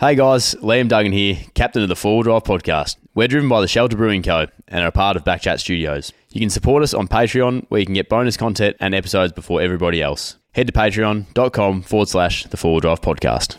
Hey guys, Liam Duggan here, captain of the Four Drive podcast. We're driven by the Shelter Brewing Co. and are a part of Backchat Studios. You can support us on Patreon, where you can get bonus content and episodes before everybody else. Head to patreon.com forward slash the Four Drive podcast.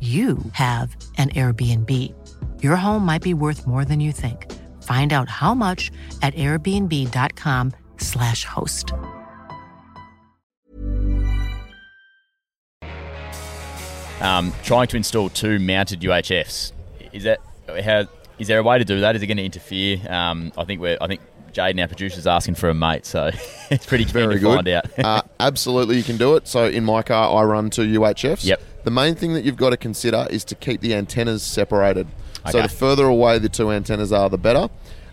you have an Airbnb. Your home might be worth more than you think. Find out how much at airbnb.com/slash host. Um, trying to install two mounted UHFs. Is that how? Is there a way to do that? Is it going to interfere? Um, I think we're. I think Jaden, our producer, is asking for a mate, so it's pretty keen Very to good. find out. uh, absolutely, you can do it. So in my car, I run two UHFs. Yep. The main thing that you've got to consider is to keep the antennas separated. So the further away the two antennas are, the better.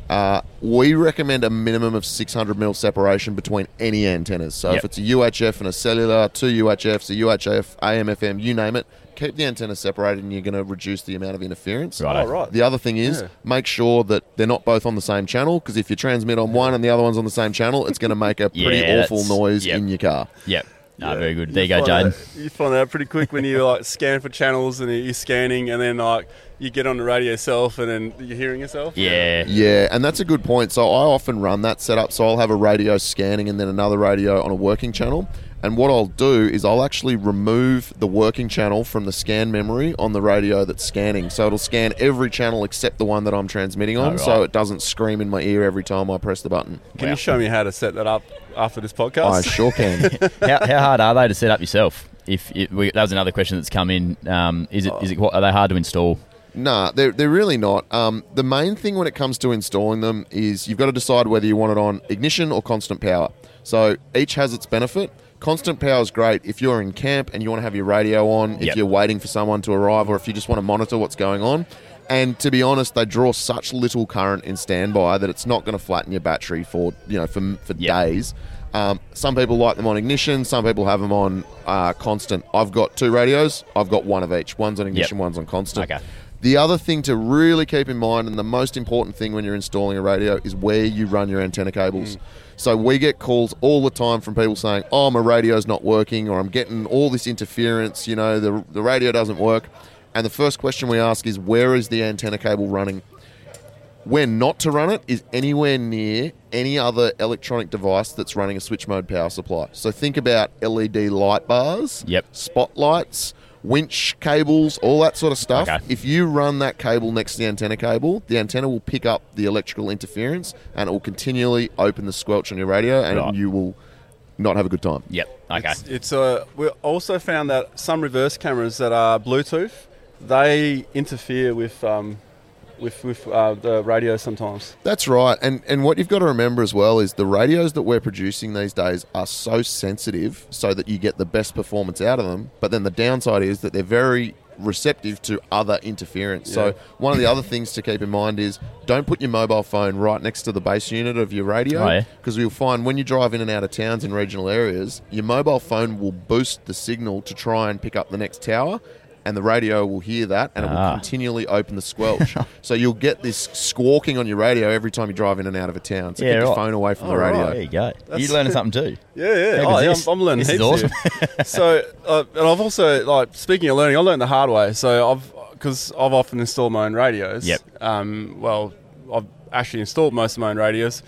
Uh, we recommend a minimum of 600 mil separation between any antennas. So if it's a UHF and a cellular, two UHFs, a UHF, AM, FM, you name it, keep the antennas separated and you're going to reduce the amount of interference. Righto. Oh, right. The other thing is Yeah. make sure that they're not both on the same channel because if you transmit on one and the other one's on the same channel, it's going to make a pretty Yeah, awful noise yep. in your car. Yep. No, Yeah. very good. There you go, Jaden. you find that pretty quick when you like scan for channels and you're scanning, and then like you get on the radio yourself, and then you're hearing yourself. Yeah. Yeah, and that's a good point. So I often run that setup. So I'll have a radio scanning and then another radio on a working channel. And what I'll do is I'll actually remove the working channel from the scan memory on the radio that's scanning. So it'll scan every channel except the one that I'm transmitting on, Oh, so it doesn't scream in my ear every time I press the button. Can Wow. you show me how to set that up after this podcast? I sure can. how, how hard are they to set up yourself? If it, we, that was another question that's come in, um, is it is it are they hard to install? Nah, they're, they're really not. Um, the main thing when it comes to installing them is you've got to decide whether you want it on ignition or constant power. So each has its benefit. Constant power is great if you're in camp and you want to have your radio on, if Yep. you're waiting for someone to arrive, or if you just want to monitor what's going on. And to be honest, they draw such little current in standby that it's not going to flatten your battery for you know for, for Yep. days. Um, some people like them on ignition. Some people have them on uh, constant. I've got two radios. I've got one of each. One's on ignition. One's on constant. Okay. The other thing to really keep in mind, and the most important thing when you're installing a radio, is where you run your antenna cables. Mm. So we get calls all the time from people saying, "Oh, my radio's not working," or "I'm getting all this interference. You know, the the radio doesn't work." And the first question we ask is, "Where is the antenna cable running?" Where not to run it is anywhere near any other electronic device that's running a switch mode power supply. So think about LED light bars, Yep. spotlights, winch cables, all that sort of stuff. Okay. If you run that cable next to the antenna cable, the antenna will pick up the electrical interference and it will continually open the squelch on your radio and Right. you will not have a good time. Yep. Okay. It's, it's uh, we also found that some reverse cameras that are Bluetooth, they interfere with um, with with uh, the radio sometimes. That's right. And and what you've got to remember as well is the radios that we're producing these days are so sensitive so that you get the best performance out of them. But then the downside is that they're very receptive to other interference. Yeah. So one of the other things to keep in mind is don't put your mobile phone right next to the base unit of your Oh, radio yeah? because you'll find when you drive in and out of towns in regional areas, your mobile phone will boost the signal to try and pick up the next tower. And the radio will hear that, and it will Ah. continually open the squelch. so you'll get this squawking on your radio every time you drive in and out of a town. So Yeah, keep your right. phone away from Oh, the radio. There you go. That's- You're learning something too. Yeah, yeah. How Oh, yeah? I'm, I'm learning This is heaps awesome. here. so, uh, and I've also like speaking of learning, I learned the hard way. So I've because I've often installed my own radios. Yep. Um, well, I've actually installed most of my own radios.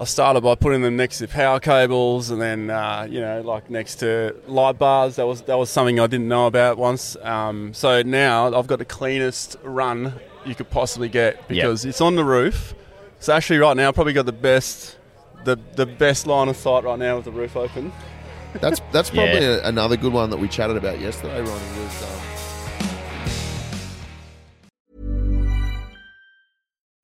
I started by putting them next to power cables, and then uh, you know, like next to light bars. That was that was something I didn't know about once. Um, so now I've got the cleanest run you could possibly get because it's on the roof. So actually, right now, I've probably got the best, the the best line of sight right now with the roof open. That's that's probably Yeah. a, another good one that we chatted about yesterday, Ronnie. Was um,